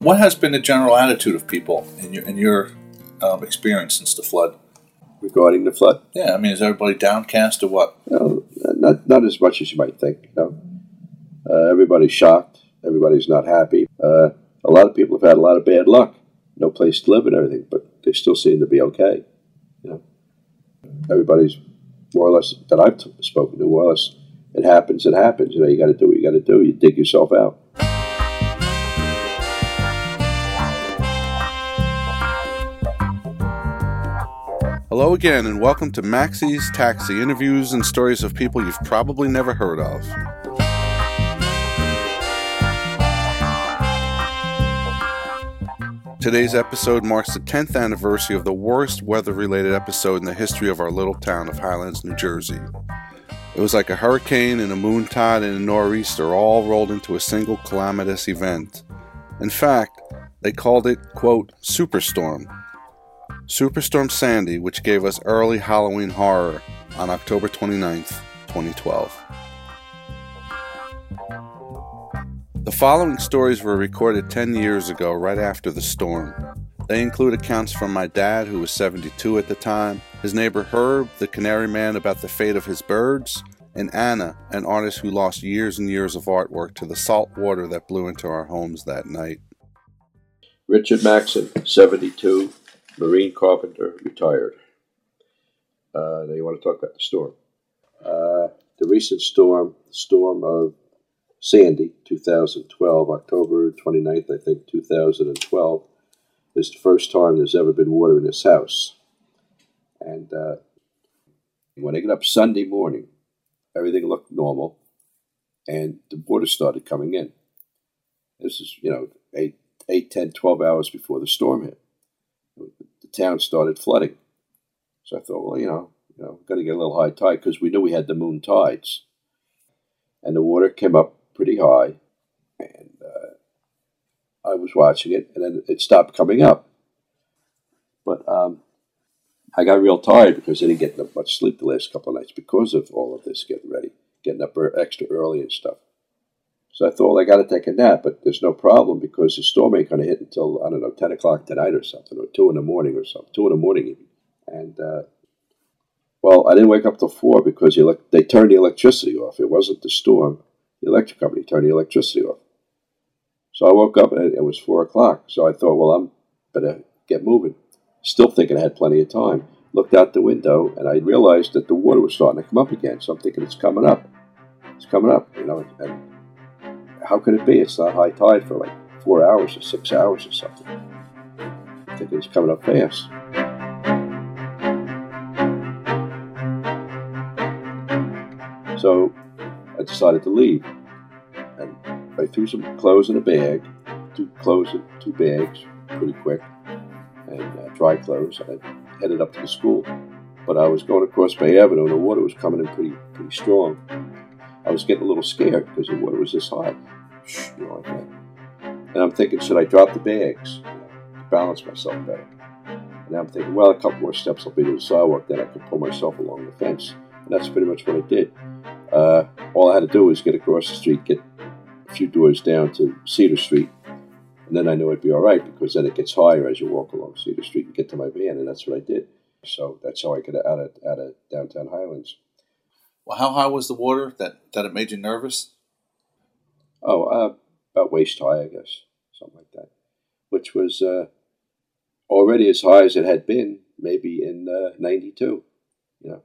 What has been the general attitude of people in your in your um, experience since the flood? regarding the flood. Yeah, I mean, is everybody downcast or what? Well, not not as much as you might think. You know, uh, everybody's shocked. Everybody's not happy. Uh, a lot of people have had a lot of bad luck. No place to live and everything, but they still seem to be okay. You know, everybody's more or less that I've t- spoken to, more or less, it happens. It happens. You know, you got to do what you got to do. You dig yourself out. Hello again, and welcome to Maxie's Taxi interviews and stories of people you've probably never heard of. Today's episode marks the 10th anniversary of the worst weather related episode in the history of our little town of Highlands, New Jersey. It was like a hurricane and a moontide and a nor'easter all rolled into a single calamitous event. In fact, they called it, quote, Superstorm Superstorm Sandy, which gave us early Halloween horror on October 29th, 2012. The following stories were recorded 10 years ago, right after the storm. They include accounts from my dad, who was 72 at the time, his neighbor Herb, the canary man, about the fate of his birds, and Anna, an artist who lost years and years of artwork to the salt water that blew into our homes that night. Richard Maxon, 72, Marine carpenter, retired. Uh, now you want to talk about the storm. Uh, the recent storm, storm of Sandy, 2012, October 29th, I think, 2012, is the first time there's ever been water in this house. And uh, when I get up Sunday morning, everything looked normal, and the water started coming in. This is, you know, 8, 8 10, 12 hours before the storm hit the town started flooding. So I thought, well, you know, you know, got to get a little high tide because we knew we had the moon tides, and the water came up pretty high, and uh, I was watching it, and then it stopped coming up. But um, I got real tired because I didn't get much sleep the last couple of nights because of all of this getting ready, getting up extra early and stuff. So I thought, well, I got to take a nap, but there's no problem because the storm ain't going to hit until, I don't know, 10 o'clock tonight or something, or 2 in the morning or something, 2 in the morning even. And, uh, well, I didn't wake up till 4 because they turned the electricity off. It wasn't the storm. The electric company turned the electricity off. So I woke up and it was 4 o'clock. So I thought, well, I'm better get moving. Still thinking I had plenty of time. Looked out the window and I realized that the water was starting to come up again. So I'm thinking it's coming up. It's coming up, you know, and how could it be? It's not high tide for like four hours or six hours or something. I think it's coming up fast. So I decided to leave. And I threw some clothes in a bag, two clothes in two bags pretty quick, and uh, dry clothes. I headed up to the school. But I was going across Bay Avenue and the water was coming in pretty pretty strong. I was getting a little scared because the water was this high like that. And I'm thinking, should I drop the bags to balance myself better? And I'm thinking, well, a couple more steps I'll be to the sidewalk, then I can pull myself along the fence. And that's pretty much what I did. Uh, all I had to do was get across the street, get a few doors down to Cedar Street, and then I knew I'd be all right because then it gets higher as you walk along Cedar Street and get to my van, and that's what I did. So that's how I got out of out of downtown Highlands. Well, how high was the water that that it made you nervous? Oh, uh, about waist high, I guess, something like that, which was uh, already as high as it had been maybe in '92. Uh, you know,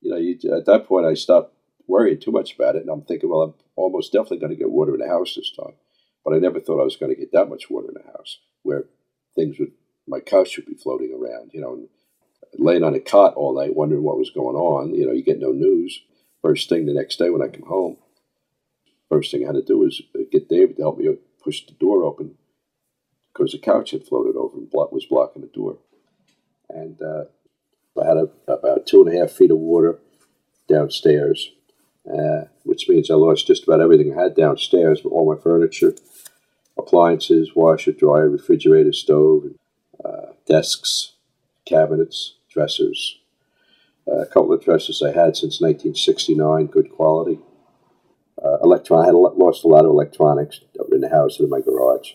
you know, you, at that point I stopped worrying too much about it, and I'm thinking, well, I'm almost definitely going to get water in the house this time. But I never thought I was going to get that much water in the house, where things would, my couch would be floating around, you know, and laying on a cot all night, wondering what was going on. You know, you get no news. First thing the next day when I come home, First thing I had to do was get David to help me push the door open because the couch had floated over and was blocking the door. And uh, I had a, about two and a half feet of water downstairs, uh, which means I lost just about everything I had downstairs, all my furniture, appliances, washer, dryer, refrigerator, stove, uh, desks, cabinets, dressers. Uh, a couple of dressers I had since 1969, good quality uh, electron. I had lost a lot of electronics in the house and in my garage.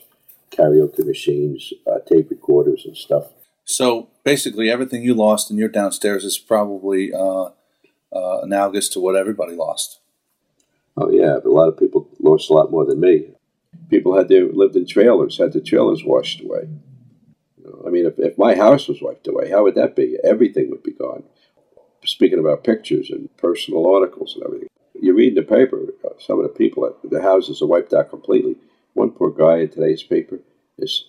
karaoke machines, uh, tape recorders, and stuff. So basically, everything you lost in your downstairs is probably uh, uh, analogous to what everybody lost. Oh yeah, but a lot of people lost a lot more than me. People had their lived in trailers, had the trailers washed away. You know, I mean, if, if my house was wiped away, how would that be? Everything would be gone. Speaking about pictures and personal articles and everything, you read in the paper, uh, some of the people, at the houses are wiped out completely. One poor guy in today's paper is,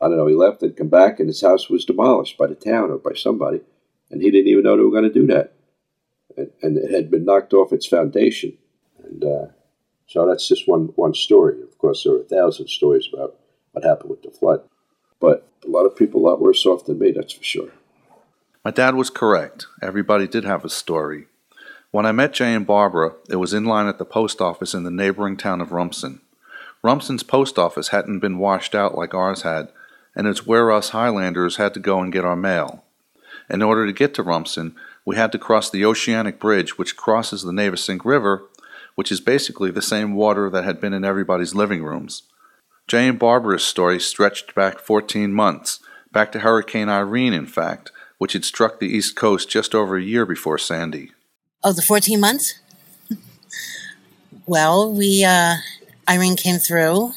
I don't know, he left and come back and his house was demolished by the town or by somebody, and he didn't even know they were going to do that. And, and it had been knocked off its foundation. And uh, so that's just one, one story. Of course, there are a thousand stories about what happened with the flood. But a lot of people a lot worse off than me, that's for sure. My dad was correct. Everybody did have a story. When I met Jay and Barbara, it was in line at the post office in the neighboring town of Rumson. Rumson's post office hadn't been washed out like ours had, and it's where us Highlanders had to go and get our mail. In order to get to Rumson, we had to cross the Oceanic Bridge, which crosses the Navesink River, which is basically the same water that had been in everybody's living rooms. Jay and Barbara's story stretched back 14 months, back to Hurricane Irene, in fact, which had struck the East Coast just over a year before Sandy. Oh, the 14 months? well, we, uh, Irene came through,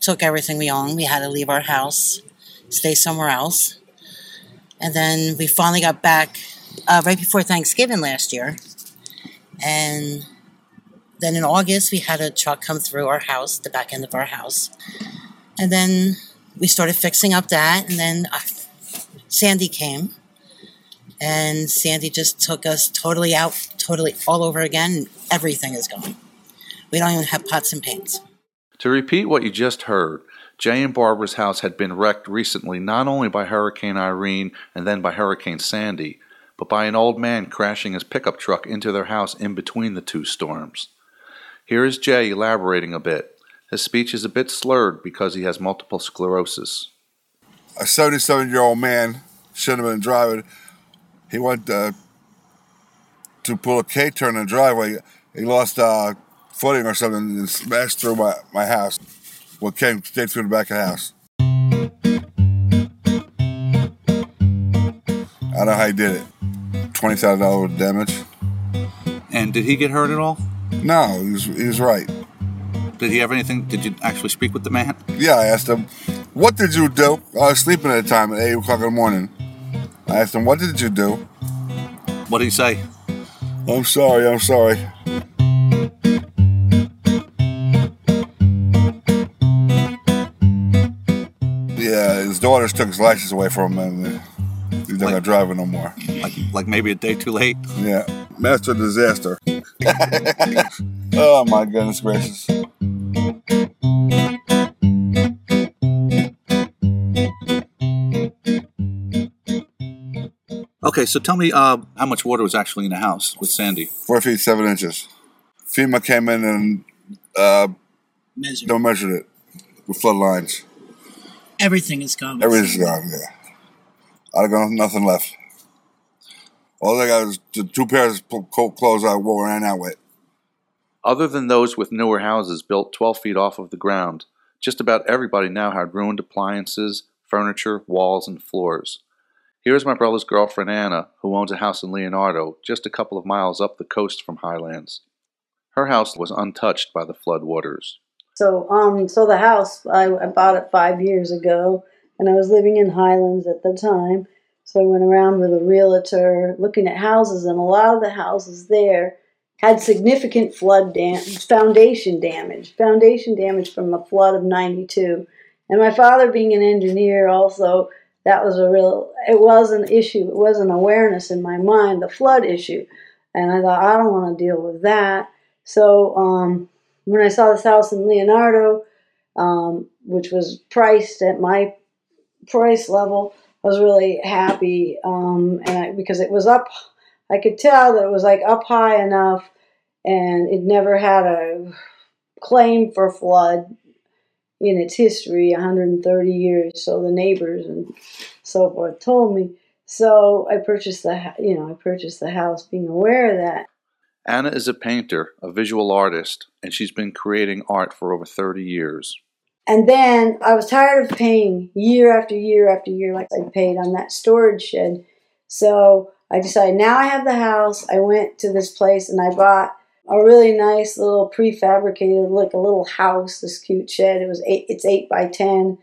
took everything we owned. We had to leave our house, stay somewhere else. And then we finally got back uh, right before Thanksgiving last year. And then in August, we had a truck come through our house, the back end of our house. And then we started fixing up that. And then uh, Sandy came and Sandy just took us totally out, totally all over again. everything is gone. We don't even have pots and pans. To repeat what you just heard, Jay and Barbara's house had been wrecked recently not only by Hurricane Irene and then by Hurricane Sandy, but by an old man crashing his pickup truck into their house in between the two storms. Here is Jay elaborating a bit. His speech is a bit slurred because he has multiple sclerosis. A 77 year old man shouldn't have been driving he went uh, to pull a K turn in the driveway. He lost uh, footing or something and smashed through my, my house. Well, came straight through the back of the house. I don't know how he did it. Twenty thousand dollars damage. And did he get hurt at all? No, he was, he was right. Did he have anything? Did you actually speak with the man? Yeah, I asked him, "What did you do?" I was sleeping at the time at eight o'clock in the morning. I asked him, What did you do? What did he say? I'm sorry, I'm sorry. Yeah, his daughters took his license away from him and he's not like, gonna drive it no more. Like, like maybe a day too late? Yeah. Master disaster. oh my goodness gracious. Okay, so tell me uh, how much water was actually in the house with Sandy? Four feet seven inches. FEMA came in and uh, measured. don't measured it with flood lines. Everything is gone. Everything's gone. Yeah, I got nothing left. All I got is the two pairs of clothes I wore ran out with. Other than those with newer houses built 12 feet off of the ground, just about everybody now had ruined appliances, furniture, walls, and floors. Here's my brother's girlfriend Anna, who owns a house in Leonardo, just a couple of miles up the coast from Highlands. Her house was untouched by the flood waters. So, um, so the house I, I bought it five years ago, and I was living in Highlands at the time. So I went around with a realtor looking at houses, and a lot of the houses there had significant flood damage, foundation damage, foundation damage from the flood of '92. And my father, being an engineer, also that was a real it was an issue it was an awareness in my mind the flood issue. And i thought i don't want to deal with that. So um, when i saw this house in leonardo um, which was priced at my price level i was really happy um, and I, because it was up i could tell that it was like up high enough and it never had a claim for flood in its history 130 years so the neighbors and so forth told me so i purchased the you know i purchased the house being aware of that anna is a painter a visual artist and she's been creating art for over 30 years And then I was tired of paying year after year after year, like I paid on that storage shed. So I decided now I have the house. I went to this place and I bought a really nice little prefabricated, like a little house, this cute shed. It was eight, it's eight by ten,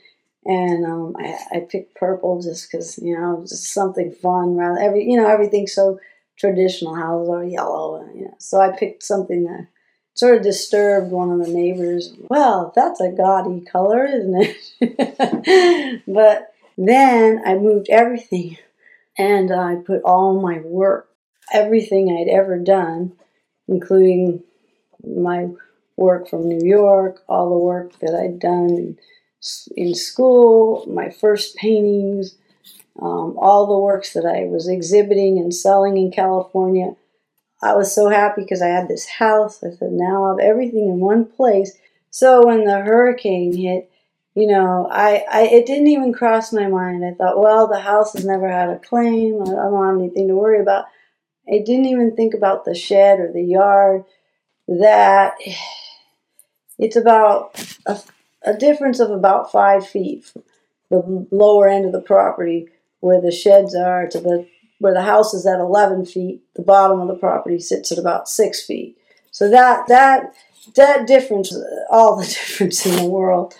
and um, I, I picked purple just because you know just something fun. Rather every you know everything's so traditional. Houses are yellow, and, you know. So I picked something that sort of disturbed one of the neighbors. Well, that's a gaudy color, isn't it? but then I moved everything, and I put all my work, everything I'd ever done including my work from New York, all the work that I'd done in, school, my first paintings, um, all the works that I was exhibiting and selling in California. I was so happy because I had this house. I said, now I have everything in one place. So when the hurricane hit, you know, I, I it didn't even cross my mind. I thought, well, the house has never had a claim. I don't have anything to worry about. I didn't even think about the shed or the yard. That it's about a, a difference of about five feet, the lower end of the property where the sheds are to the where the house is at 11 feet. The bottom of the property sits at about six feet. So that that that difference, all the difference in the world.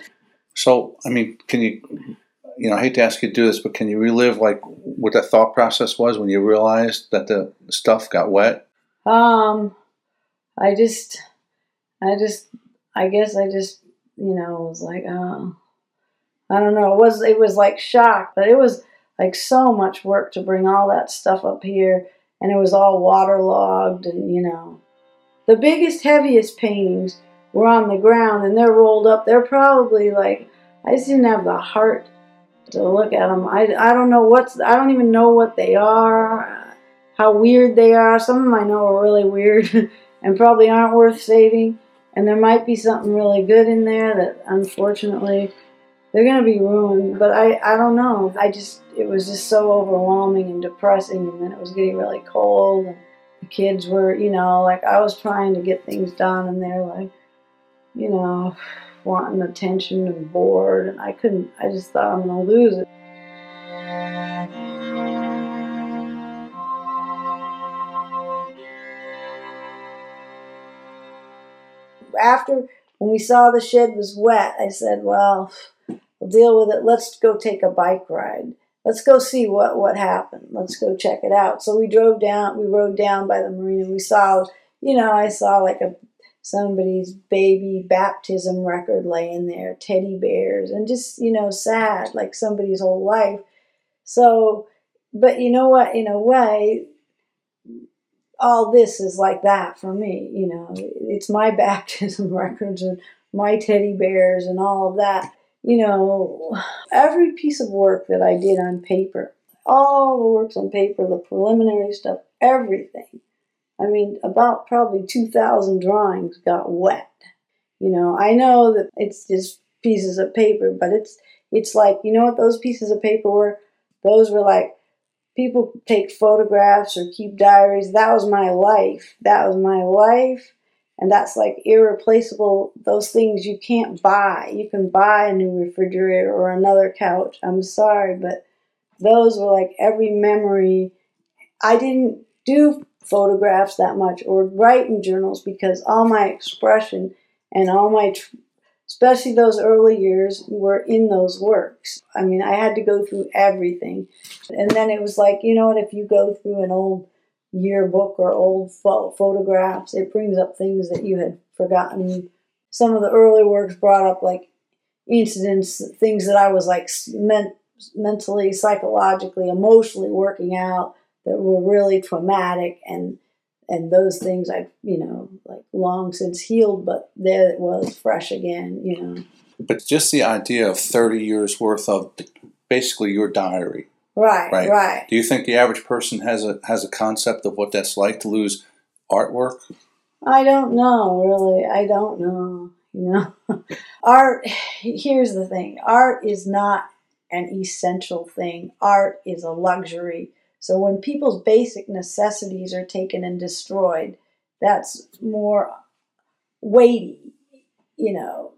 So, I mean, can you you know, I hate to ask you to do this, but can you relive like what that thought process was when you realized that the stuff got wet? Um, I just, I just, I guess I just, you know, was like, oh, I don't know. It was, it was like shock, but it was like so much work to bring all that stuff up here, and it was all waterlogged, and you know, the biggest, heaviest paintings were on the ground, and they're rolled up. They're probably like, I just didn't have the heart to look at them. I, I don't know what's, I don't even know what they are, uh, how weird they are. Some of them I know are really weird and probably aren't worth saving. And there might be something really good in there that unfortunately they're going to be ruined. But I, I don't know. I just, it was just so overwhelming and depressing. And then it was getting really cold. And the kids were, you know, like I was trying to get things done and they're like, you know, wanting attention and bored, and I couldn't, I just thought I'm going to lose it. After, when we saw the shed was wet, I said, well, we'll deal with it. Let's go take a bike ride. Let's go see what, what happened. Let's go check it out. So we drove down, we rode down by the marina. We saw, you know, I saw like a somebody's baby baptism record laying there, teddy bears, and just, you know, sad, like somebody's whole life. So, but you know what? In a way, all this is like that for me. You know, it's my baptism records and my teddy bears and all of that. You know, every piece of work that I did on paper, all the works on paper, the preliminary stuff, everything I mean, about probably 2,000 drawings got wet. You know, I know that it's just pieces of paper, but it's it's like you know what those pieces of paper were? Those were like people take photographs or keep diaries. That was my life. That was my life. And that's like irreplaceable. Those things you can't buy. You can buy a new refrigerator or another couch. I'm sorry, but those were like every memory. I didn't do photographs that much or write in journals because all my expression and all my, especially those early years, were in those works. I mean, I had to go through everything. And then it was like, you know what, if you go through an old yearbook or old photographs, it brings up things that you had forgotten. Some of the early works brought up like incidents, things that I was like meant mentally, psychologically, emotionally working out that were really traumatic and and those things I've you know like long since healed, but there it was fresh again, you know. But just the idea of thirty years worth of basically your diary. Right, right, right. Do you think the average person has a has a concept of what that's like to lose artwork? I don't know, really. I don't know. You know, art. Here's the thing: art is not an essential thing. Art is a luxury so when people's basic necessities are taken and destroyed, that's more weighty, you know.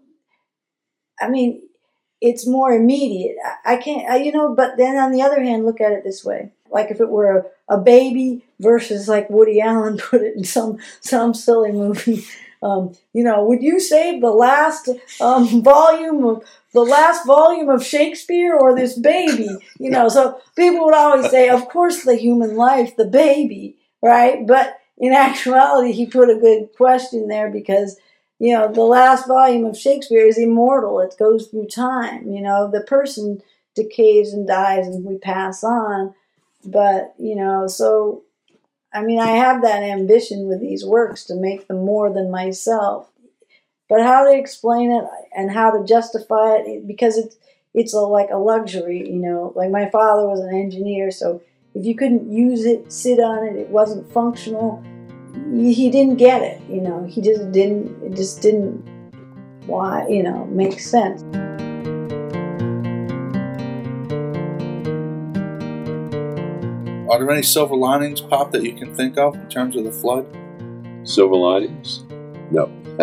I mean, it's more immediate. I, can't, I, you know, but then on the other hand, look at it this way. Like if it were a, a baby versus like Woody Allen put it in some, some silly movie. Um, you know, would you save the last um, volume of the last volume of Shakespeare or this baby? You know, so people would always say, of course, the human life, the baby, right? But in actuality, he put a good question there because you know the last volume of Shakespeare is immortal. It goes through time. You know, the person decays and dies, and we pass on. But you know, so I mean, I have that ambition with these works to make them more than myself. But how to explain it and how to justify it, because it's it's a, like a luxury, you know. Like my father was an engineer, so if you couldn't use it, sit on it, it wasn't functional. He didn't get it, you know. He just didn't. It just didn't. Why, you know, make sense. Are there any silver linings, Pop, that you can think of in terms of the flood? Silver linings? No.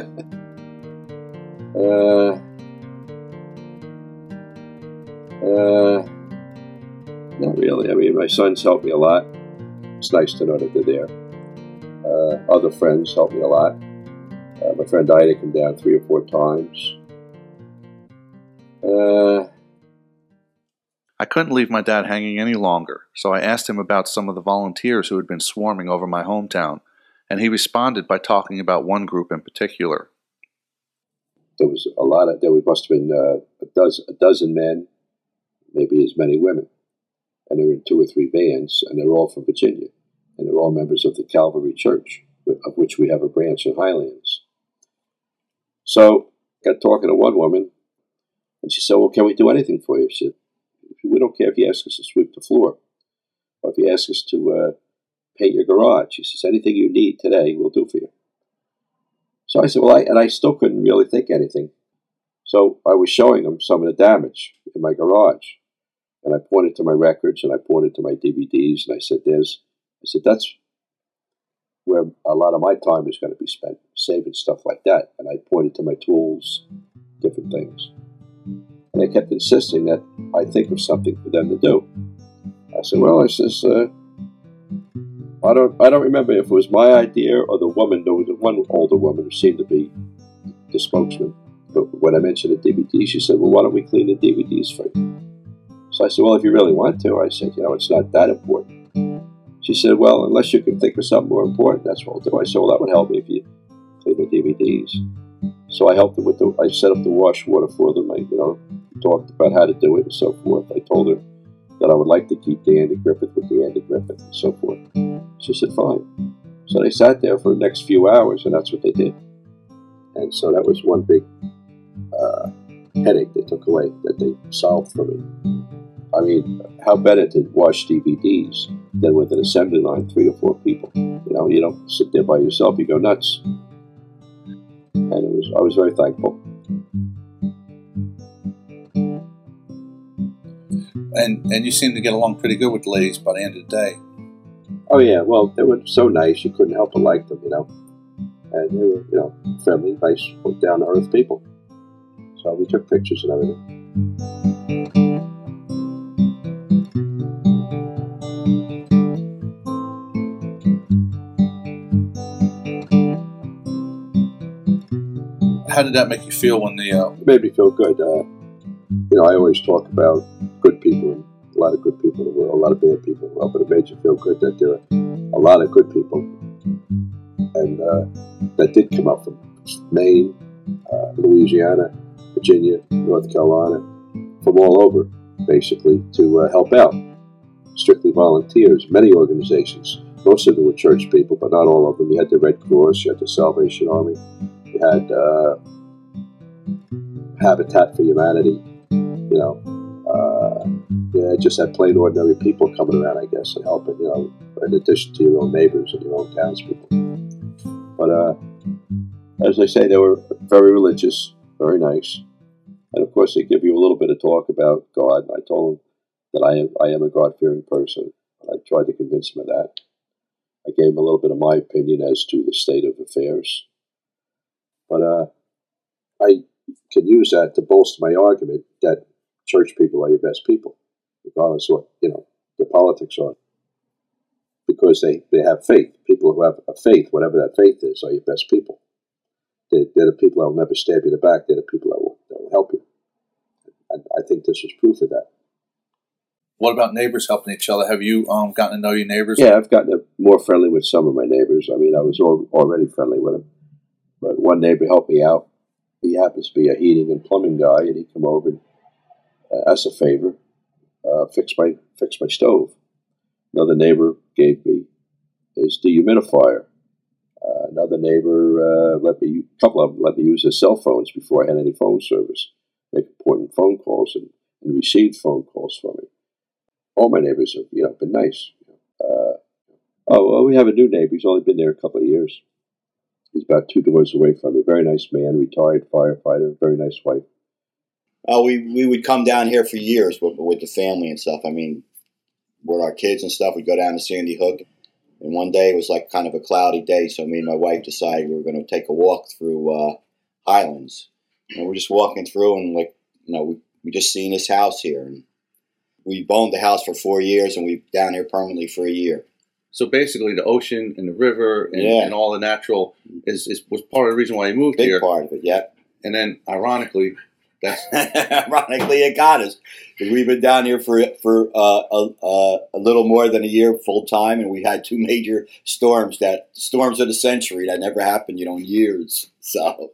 uh, uh, not really. I mean, my sons helped me a lot. It's nice to know that they're there. Uh, other friends helped me a lot. Uh, my friend Ida came down three or four times. Uh, I couldn't leave my dad hanging any longer, so I asked him about some of the volunteers who had been swarming over my hometown, and he responded by talking about one group in particular. there was a lot of there must have been uh, a dozen a dozen men, maybe as many women, and they were in two or three bands, and they're all from Virginia, and they're all members of the Calvary Church, of which we have a branch in Highlands. So got talking to one woman, and she said, "Well, can we do anything for you?" She said, "We don't care if you ask us to sweep the floor, or if you ask us to uh, paint your garage." He says, "Anything you need today, we'll do for you." So I said, well, I, and I still couldn't really think anything. So I was showing him some of the damage in my garage. And I pointed to my records and I pointed to my DVDs and I said, there's, I said, that's where a lot of my time is going to be spent, saving stuff like that. And I pointed to my tools, different things. And they kept insisting that I think of something for them to do. I said, well, I says, uh, I don't I don't remember if it was my idea or the woman, there was one older woman who seemed to be the spokesman. But when I mentioned the DVD, she said, Well, why don't we clean the DVDs for you? So I said, Well, if you really want to, I said, You know, it's not that important. She said, Well, unless you can think of something more important, that's what I'll do. I said, Well, that would help me if you clean the DVDs. So I helped them with the, I set up the wash water for them. I, you know, talked about how to do it and so forth. I told her that I would like to keep the Andy Griffith with the Andy Griffith and so forth. She said, fine. So they sat there for the next few hours, and that's what they did. And so that was one big uh, headache they took away that they solved for me. I mean, how better to watch DVDs than with an assembly line, three or four people? You know, you don't sit there by yourself; you go nuts. And it was, I was very thankful. And and you seem to get along pretty good with the ladies by the end of the day. Oh yeah, well, they were so nice you couldn't help but like them, you know. And they were, you know, friendly, nice, down to earth people. So we took pictures and everything. How did that make you feel when the uh, It made me feel good. Uh, you know, I always talk about good people a lot of good people in the world, a lot of bad people in the world, but it made you feel good that there are a lot of good people. And uh, that did come up from Maine, uh, Louisiana, Virginia, North Carolina, from all over, basically, to uh, help out. Strictly volunteers, many organizations. Most of them were church people, but not all of them. You had the Red Cross, you had the Salvation Army, you had uh, Habitat for Humanity, you know. Uh, yeah, just had plain ordinary people coming around, I guess, and helping, you know, in addition to your own neighbors and your own townspeople. But uh, as I say, they were very religious, very nice. And of course, they give you a little bit of talk about God. I told them that I am, I am a God fearing person. I tried to convince them of that. I gave them a little bit of my opinion as to the state of affairs. But uh, I can use that to bolster my argument that church people are your best people, regardless of what you know the politics are, because they they have faith. People who have a faith, whatever that faith is, are your best people. They're, they're the people that will never stab you in the back. They're the people that will, that will help you. And I think this was proof of that. What about neighbors helping each other? Have you um, gotten to know your neighbors? Yeah, I've gotten more friendly with some of my neighbors. I mean, I was al- already friendly with them, but one neighbor helped me out. He happens to be a heating and plumbing guy, and he come over and, as a favor, uh, fix my fix my stove. Another neighbor gave me his dehumidifier. Uh, another neighbor uh, let me, a couple of them let me use their cell phones before I had any phone service, make important phone calls and, and receive phone calls from me. All my neighbors have, you know, been nice. Uh, oh, well, we have a new neighbor. He's only been there a couple of years. He's about two doors away from me. Very nice man, retired firefighter, very nice wife. Oh, we we would come down here for years with, with the family and stuff. I mean, with our kids and stuff, we'd go down to Sandy Hook. And one day it was like kind of a cloudy day, so me and my wife decided we were going to take a walk through uh, Highlands. And we're just walking through, and like you know, we we just seen this house here, and we owned the house for four years, and we've down here permanently for a year. So basically, the ocean and the river and, Yeah. and all the natural is, is was part of the reason why you moved Big here. part of it, yeah. And then, ironically, Ironically, it got us because we've been down here for for uh, a, a, a little more than a year full time, and we had two major storms that storms of the century that never happened, you know, in years. So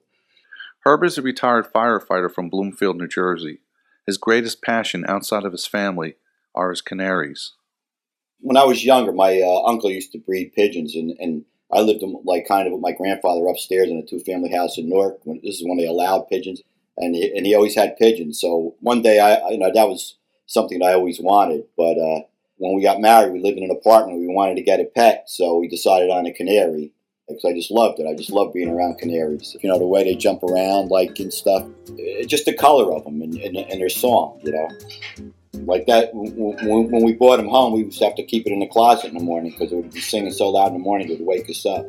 Herb is a retired firefighter from Bloomfield, New Jersey. His greatest passion outside of his family are his canaries. when I was younger, my uh, uncle used to breed pigeons, and, and I lived in, like kind of with my grandfather upstairs in a two family house in Newark. When, this is when they allowed pigeons, and he, and he always had pigeons. So one day, I you know that was something I always wanted. But uh, when we got married, we lived in an apartment. We wanted to get a pet, so we decided on a canary because I just loved it. I just love being around canaries. You know the way they jump around, like and stuff. Eh, just the color of them and, and, and their song. You know like that when we brought him home we used to have to keep it in the closet in the morning because it would be singing so loud in the morning it would wake us up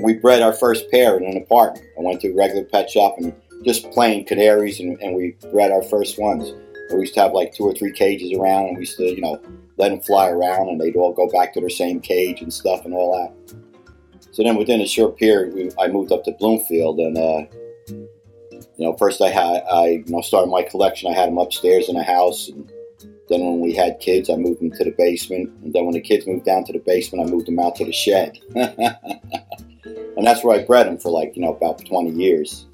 we bred our first pair in an apartment i went to a regular pet shop and just plain canaries and, and we bred our first ones we used to have like two or three cages around and we used to you know let them fly around and they'd all go back to their same cage and stuff and all that so then within a short period we, i moved up to bloomfield and uh, you know, first I had I you know started my collection. I had them upstairs in a house, and then when we had kids, I moved them to the basement. And then when the kids moved down to the basement, I moved them out to the shed, and that's where I bred them for like you know about twenty years.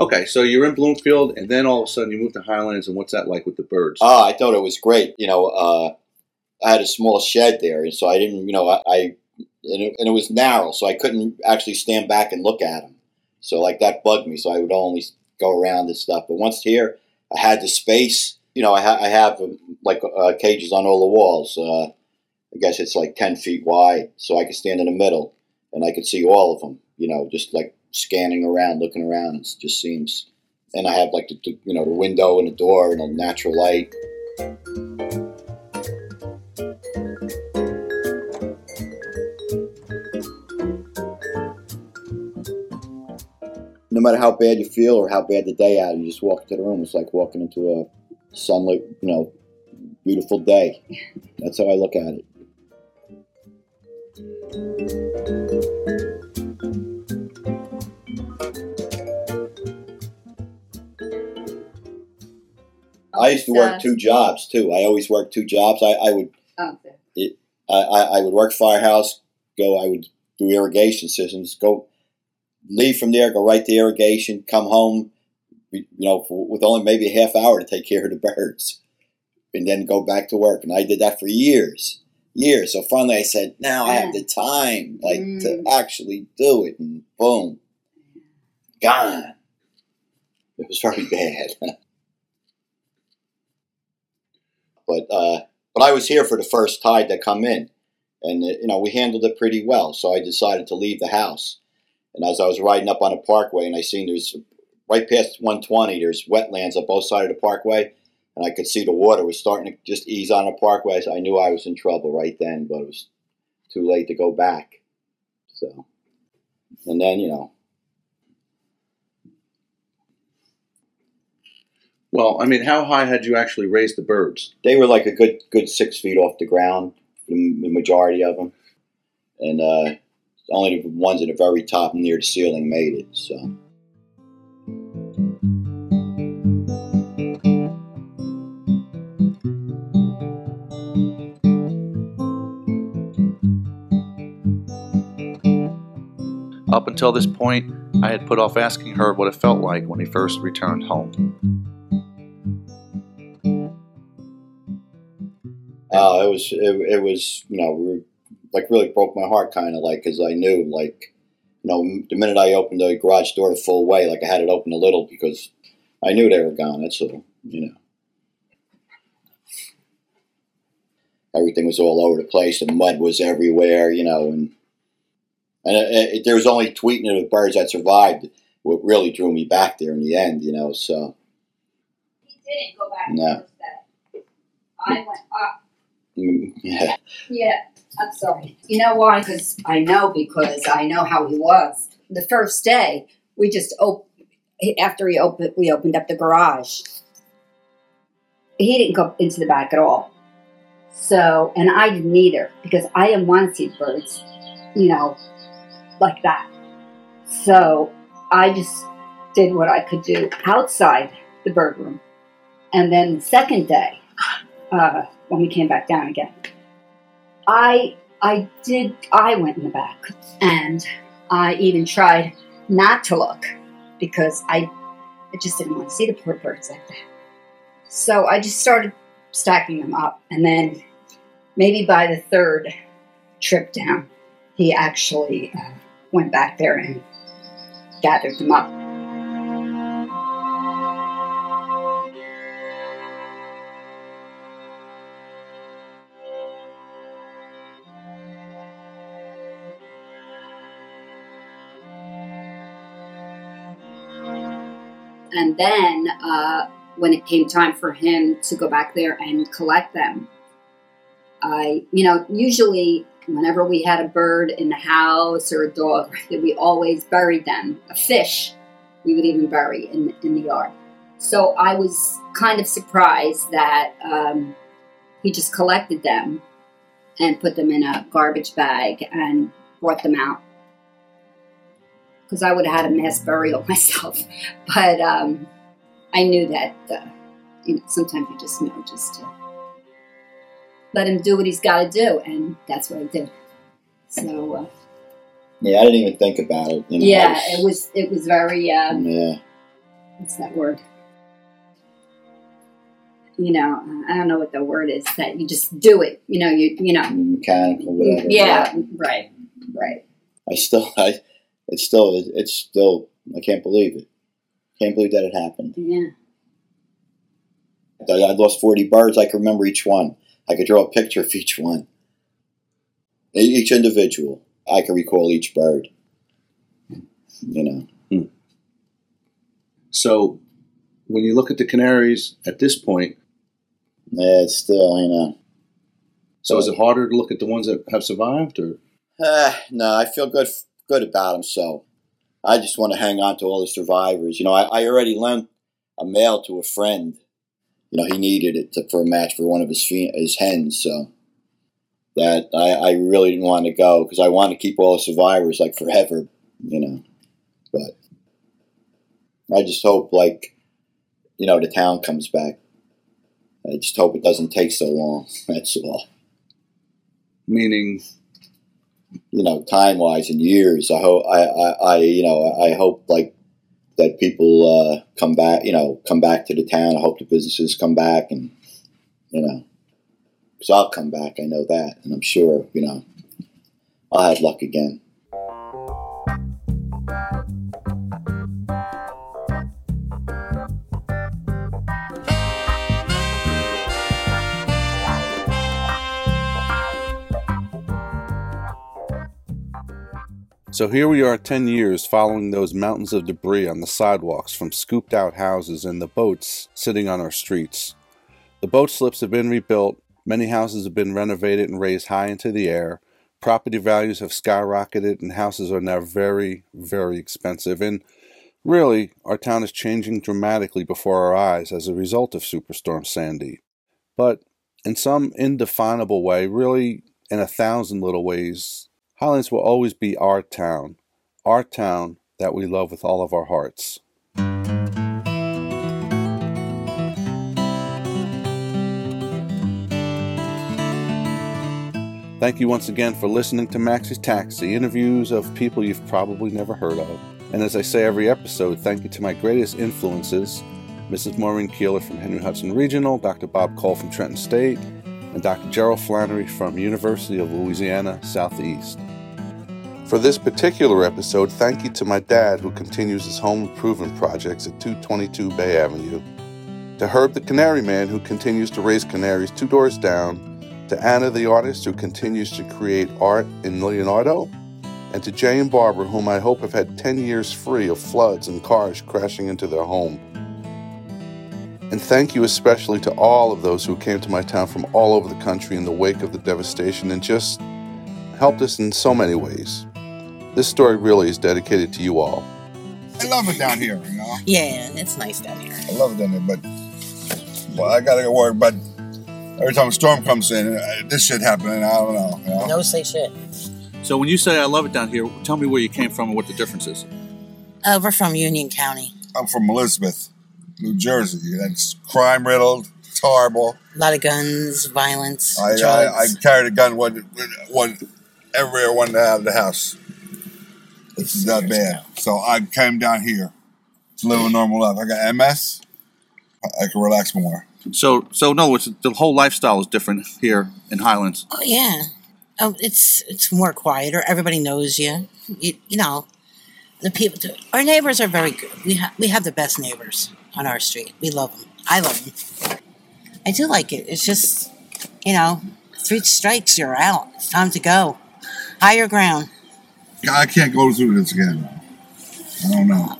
Okay, so you're in Bloomfield, and then all of a sudden you move to Highlands, and what's that like with the birds? Oh, I thought it was great. You know, uh, I had a small shed there, and so I didn't, you know, I, I and, it, and it was narrow, so I couldn't actually stand back and look at them. So like that bugged me. So I would only go around and stuff. But once here, I had the space. You know, I, ha- I have um, like uh, cages on all the walls. Uh, I guess it's like ten feet wide, so I could stand in the middle and I could see all of them. You know, just like scanning around, looking around. It just seems. And I have like the, the you know the window and the door and a natural light. No matter how bad you feel or how bad the day out, you just walk into the room. It's like walking into a sunlit, you know, beautiful day. That's how I look at it. I used to work two jobs too. I always worked two jobs. I, I would Oh, I, I, I would work firehouse, go, I would do irrigation systems, go leave from there, go right to irrigation, come home, you know, for, with only maybe a half hour to take care of the birds, and then go back to work. And I did that for years, years. So finally, I said, now I have the time, like to actually do it, and boom, gone. It was very bad. but uh, but I was here for the first tide to come in, and uh, you know we handled it pretty well. So I decided to leave the house. And as I was riding up on a parkway, and I seen there's right past 120. There's wetlands on both sides of the parkway, and I could see the water was starting to just ease on the parkway. So I knew I was in trouble right then, but it was too late to go back. So, and then you know, Well, I mean, how high had you actually raised the birds? they were like a good good six feet off the ground, the, the majority of them, and uh, only the ones at the very top near the ceiling made it. So. Up until this point, I had put off asking her what it felt like when he first returned home. Oh, it was it, it was you know re- like really broke my heart kind of like because I knew like you know the minute I opened the garage door the full way like I had it open a little because I knew they were gone. That's all you know. Everything was all over the place. The mud was everywhere, you know, and and it, it, there was only tweeting of the birds that survived. What really drew me back there in the end, you know. So He didn't go back No. I went up. Mm, yeah, Yeah, I'm sorry. You know why? Because I know because I know how he was. The first day, we just op- after he opened, we opened up the garage. He didn't go into the back at all. So, and I didn't either because I didn't want to see birds, you know, like that. So I just did what I could do outside the bird room. And then the second day, uh, when we came back down again, I I did I went in the back and I even tried not to look because I I just didn't want to see the poor birds like that. So I just started stacking them up and then maybe by the third trip down he actually uh, went back there and gathered them up. Then uh, when it came time for him to go back there and collect them, I, you know, usually whenever we had a bird in the house or a dog, we always buried them. A fish, we would even bury in, in the yard. So I was kind of surprised that um, he just collected them and put them in a garbage bag and brought them out. Because I would have had a mass burial myself. But um, I knew that, uh, you know, sometimes you just know just to let him do what he's got to do, and that's what I did. So uh, yeah, I didn't even think about it. You know, yeah, I it was it was very um, yeah. what's that word? You know, I don't know what the word is that you just do it. You know, you you know, mechanical, whatever. yeah, right, right. I still, I, it's still, it's still, I can't believe it. Can't believe that it happened. Yeah. I I lost 40 birds. I can remember each one. I could draw a picture of each one. Each individual. I can recall each bird. You know. So, when you look at the canaries at this point, Yeah, it's still, you know. so is it harder to look at the ones that have survived, or Uh, no, I feel good good about. So I just want to hang on to all the survivors. You know, I, I already lent a male to a friend. You know, he needed it to, for a match for one of his his hens. So that I, I really didn't want to go because I want to keep all the survivors like forever. You know, but I just hope like you know the town comes back. I just hope it doesn't take so long. That's all meaning you know, time wise and years. I hope I, I, I, you know, I hope like that people uh, come back, you know, come back to the town. I hope the businesses come back, and you know, because I'll come back. I know that, and I'm sure, you know, I'll have luck again. So here we are 10 years following those mountains of debris on the sidewalks from scooped out houses and the boats sitting on our streets. The boat slips have been rebuilt, many houses have been renovated and raised high into the air. Property values have skyrocketed and houses are now very, very expensive. And really, our town is changing dramatically before our eyes as a result of Superstorm Sandy. But in some indefinable way, really in a thousand little ways, Highlands will always be our town, our town that we love with all of our hearts. Thank you once again for listening to Max's Taxi, interviews of people you've probably never heard of. And as I say every episode, thank you to my greatest influences Mrs. Maureen Keeler from Henry Hudson Regional, Dr. Bob Cole from Trenton State, and Dr. Gerald Flannery from University of Louisiana Southeast. For this particular episode, thank you to my dad who continues his home improvement projects at 222 Bay Avenue, to Herb the Canary Man who continues to raise canaries two doors down, to Anna the artist who continues to create art in Leonardo, and to Jay and Barbara whom I hope have had 10 years free of floods and cars crashing into their home. And thank you especially to all of those who came to my town from all over the country in the wake of the devastation and just helped us in so many ways. This story really is dedicated to you all. I love it down here, you know. Yeah, it's nice down here. I love it down here, but well, I gotta get worried. But every time a storm comes in, uh, this shit happening. I don't know. You know? No say shit. So when you say I love it down here, tell me where you came from and what the difference is. Uh, we're from Union County. I'm from Elizabeth, New Jersey. That's crime riddled. It's horrible. A lot of guns, violence, I, I, I carried a gun. What what everywhere wanted to have the house. This is that bad. So I came down here to live a normal life. I got MS. I, I can relax more. So, so in other words, the whole lifestyle is different here in Highlands. oh yeah. Oh, it's it's more quieter. Everybody knows you. You, you know, the people. Our neighbors are very good. We ha- we have the best neighbors on our street. We love them. I love them. I do like it. It's just, you know, three strikes, you're out. It's time to go. Higher ground. I can't go through this again. I don't know.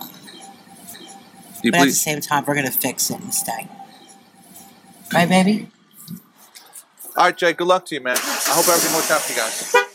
But at the same time, we're gonna fix it and stay. Right, baby? all right, Jay. Good luck to you, man. I hope everything works out for you guys.